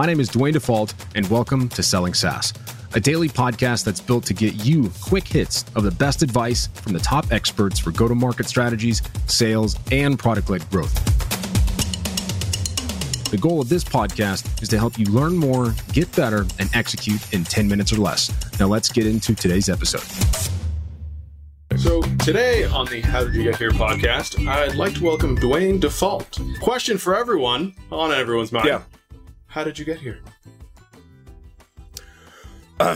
My name is Duane Default, and welcome to Selling SaaS, a daily podcast that's built to get you quick hits of the best advice from the top experts for go to market strategies, sales, and product led growth. The goal of this podcast is to help you learn more, get better, and execute in 10 minutes or less. Now, let's get into today's episode. So, today on the How Did You Get Here podcast, I'd like to welcome Duane Default. Question for everyone on everyone's mind. Yeah. How did you get here?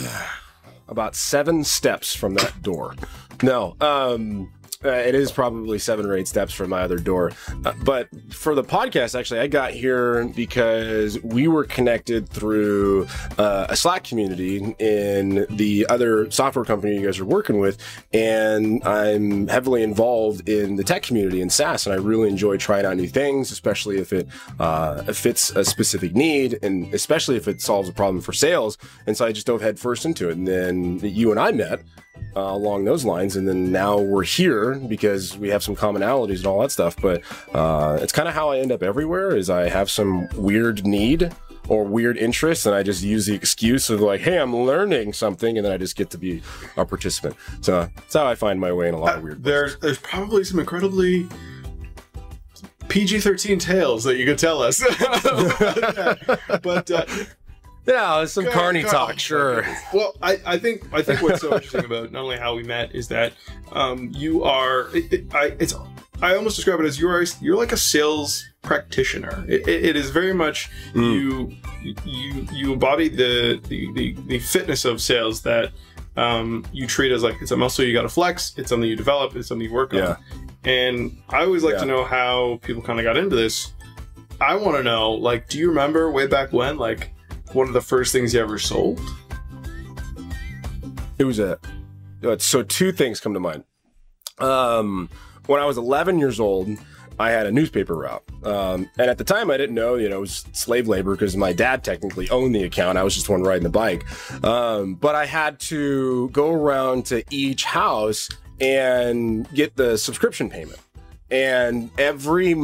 about seven steps from that door. No, um, uh, it is probably seven or eight steps from my other door. Uh, but for the podcast, actually, I got here because we were connected through uh, a Slack community in the other software company you guys are working with. And I'm heavily involved in the tech community in SaaS, and I really enjoy trying out new things, especially if it uh, fits a specific need, and especially if it solves a problem for sales. And so I just dove headfirst into it. And then you and I met uh, along those lines. And then now we're here because we have some commonalities and all that stuff. But uh, it's kind of how I end up everywhere. Is I have some weird need or weird interest, and I just use the excuse of like, "Hey, I'm learning something," and then I just get to be a participant. So that's how I find my way in a lot of weird. Uh, there's there's probably some incredibly PG thirteen tales that you could tell us, but. Uh, yeah, some carny talk, sure. Well, I, I think I think what's so interesting about not only how we met is that um, you are. It, it, I it's I almost describe it as you are you're like a sales practitioner. it, it is very much mm. you you you embody the, the the, the fitness of sales that um, you treat as like it's a muscle you got to flex. It's something you develop. It's something you work yeah. on. And I always like yeah. to know how people kind of got into this. I want to know, like, do you remember way back when, like, one of the first things you ever sold? It was a. So two things come to mind. Um, when I was 11 years old, I had a newspaper route. Um, and at the time, I didn't know, you know, it was slave labor because my dad technically owned the account. I was just one riding the bike. Um, but I had to go around to each house and get the subscription payment and every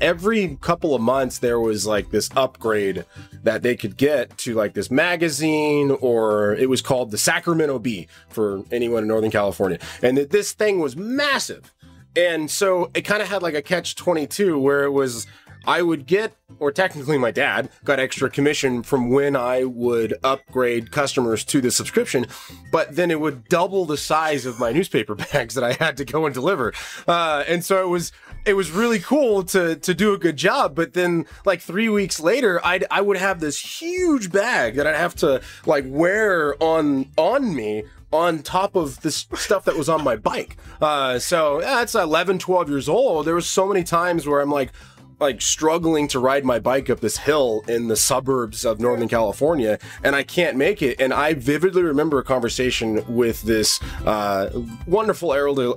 every couple of months there was like this upgrade that they could get to like this magazine or it was called the Sacramento Bee for anyone in Northern California. And this thing was massive. And so it kind of had like a catch 22 where it was I would get, or technically my dad got extra commission from when I would upgrade customers to the subscription, but then it would double the size of my newspaper bags that I had to go and deliver. Uh, and so it was, it was really cool to to do a good job. But then like three weeks later, I'd I would have this huge bag that I'd have to like wear on on me on top of this stuff that was on my bike. Uh, so yeah, it's 11, 12 years old. There was so many times where I'm like, like struggling to ride my bike up this hill in the suburbs of Northern California, and I can't make it. And I vividly remember a conversation with this uh, wonderful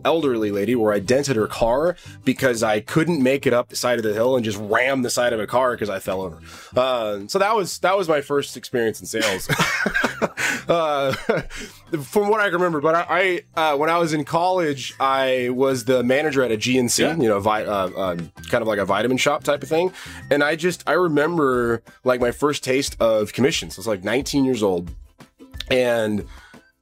elderly lady where I dented her car because I couldn't make it up the side of the hill and just rammed the side of a car because I fell over. Uh, so that was that was my first experience in sales. uh, from what I can remember, but I, I uh, when I was in college, I was the manager at a GNC, yeah. you know, vi- uh, um, kind of like a vitamin shop shop type of thing. And I just, I remember like my first taste of commissions. I was like 19 years old. And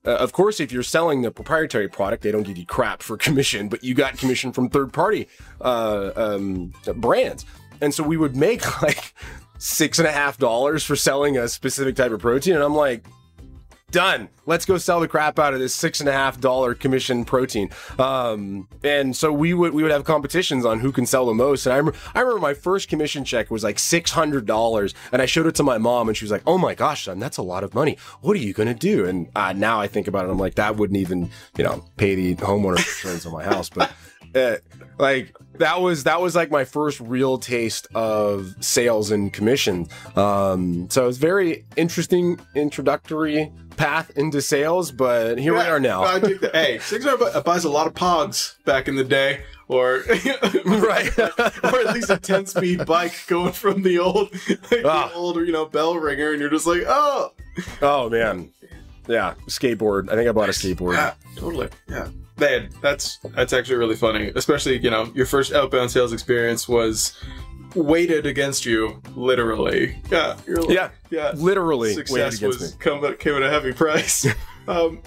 uh, of course, if you're selling the proprietary product, they don't give you crap for commission, but you got commission from third party uh, um, brands. And so we would make like six and a half dollars for selling a specific type of protein. And I'm like, done. Let's go sell the crap out of this six and a half dollar commission protein. Um, and so we would we would have competitions on who can sell the most. And I remember, I remember my first commission check was like six hundred dollars, and I showed it to my mom, and she was like, "Oh my gosh, son, that's a lot of money. What are you gonna do?" And uh, now I think about it, I'm like, that wouldn't even you know pay the homeowner insurance on my house, but. Uh, like that was that was like my first real taste of sales and commission. Um, so it's very interesting introductory path into sales, but here yeah, we are now. I that, hey, six hundred buys a lot of pogs back in the day, or right, or at least a ten speed bike going from the old, like ah. the old you know bell ringer, and you're just like, oh, oh man, yeah, skateboard. I think I bought a skateboard. Yeah, totally. Yeah. Man, that's that's actually really funny. Especially, you know, your first outbound sales experience was weighted against you, literally. Yeah, like, Yeah. yeah. Literally Success was me. come at, came at a heavy price. um,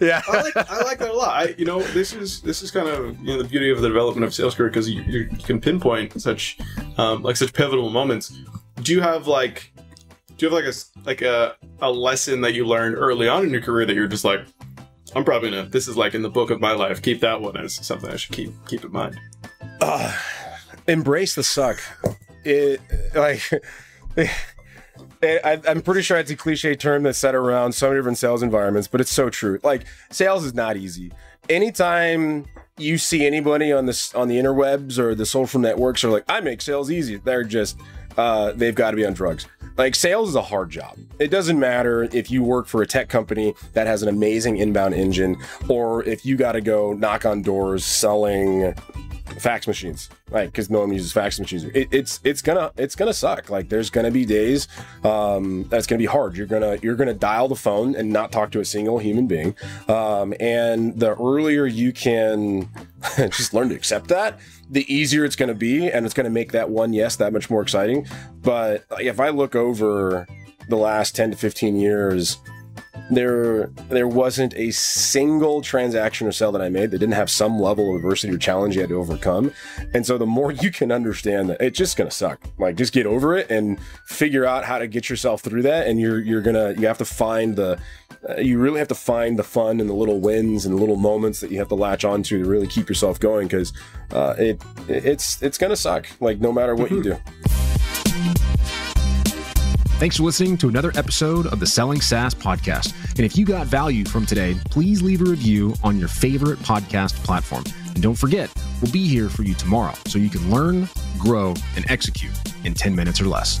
Yeah. I like I like that a lot. I, you know, this is this is kind of you know the beauty of the development of sales career because you, you can pinpoint such um, like such pivotal moments. Do you have like do you have like a like a a lesson that you learned early on in your career that you're just like I'm probably gonna this is like in the book of my life. Keep that one as something I should keep keep in mind. uh, embrace the suck. It like I, I'm pretty sure it's a cliche term that's said around so many different sales environments, but it's so true. Like sales is not easy. Anytime you see anybody on this on the interwebs or the social networks are like, I make sales easy, they're just uh, they've got to be on drugs. Like sales is a hard job. It doesn't matter if you work for a tech company that has an amazing inbound engine, or if you got to go knock on doors selling fax machines right because no one uses fax machines. It, it's it's gonna it's gonna suck. Like there's gonna be days um that's gonna be hard. You're gonna you're gonna dial the phone and not talk to a single human being. Um and the earlier you can just learn to accept that the easier it's gonna be and it's gonna make that one yes that much more exciting. But like, if i look over the last 10 to 15 years there there wasn't a single transaction or sale that I made that didn't have some level of adversity or challenge you had to overcome. And so the more you can understand that it's just gonna suck. Like just get over it and figure out how to get yourself through that. And you're you're gonna you have to find the uh, you really have to find the fun and the little wins and the little moments that you have to latch onto to really keep yourself going because uh, it it's it's gonna suck. Like no matter what you do. Thanks for listening to another episode of the Selling SaaS podcast. And if you got value from today, please leave a review on your favorite podcast platform. And don't forget, we'll be here for you tomorrow so you can learn, grow, and execute in 10 minutes or less.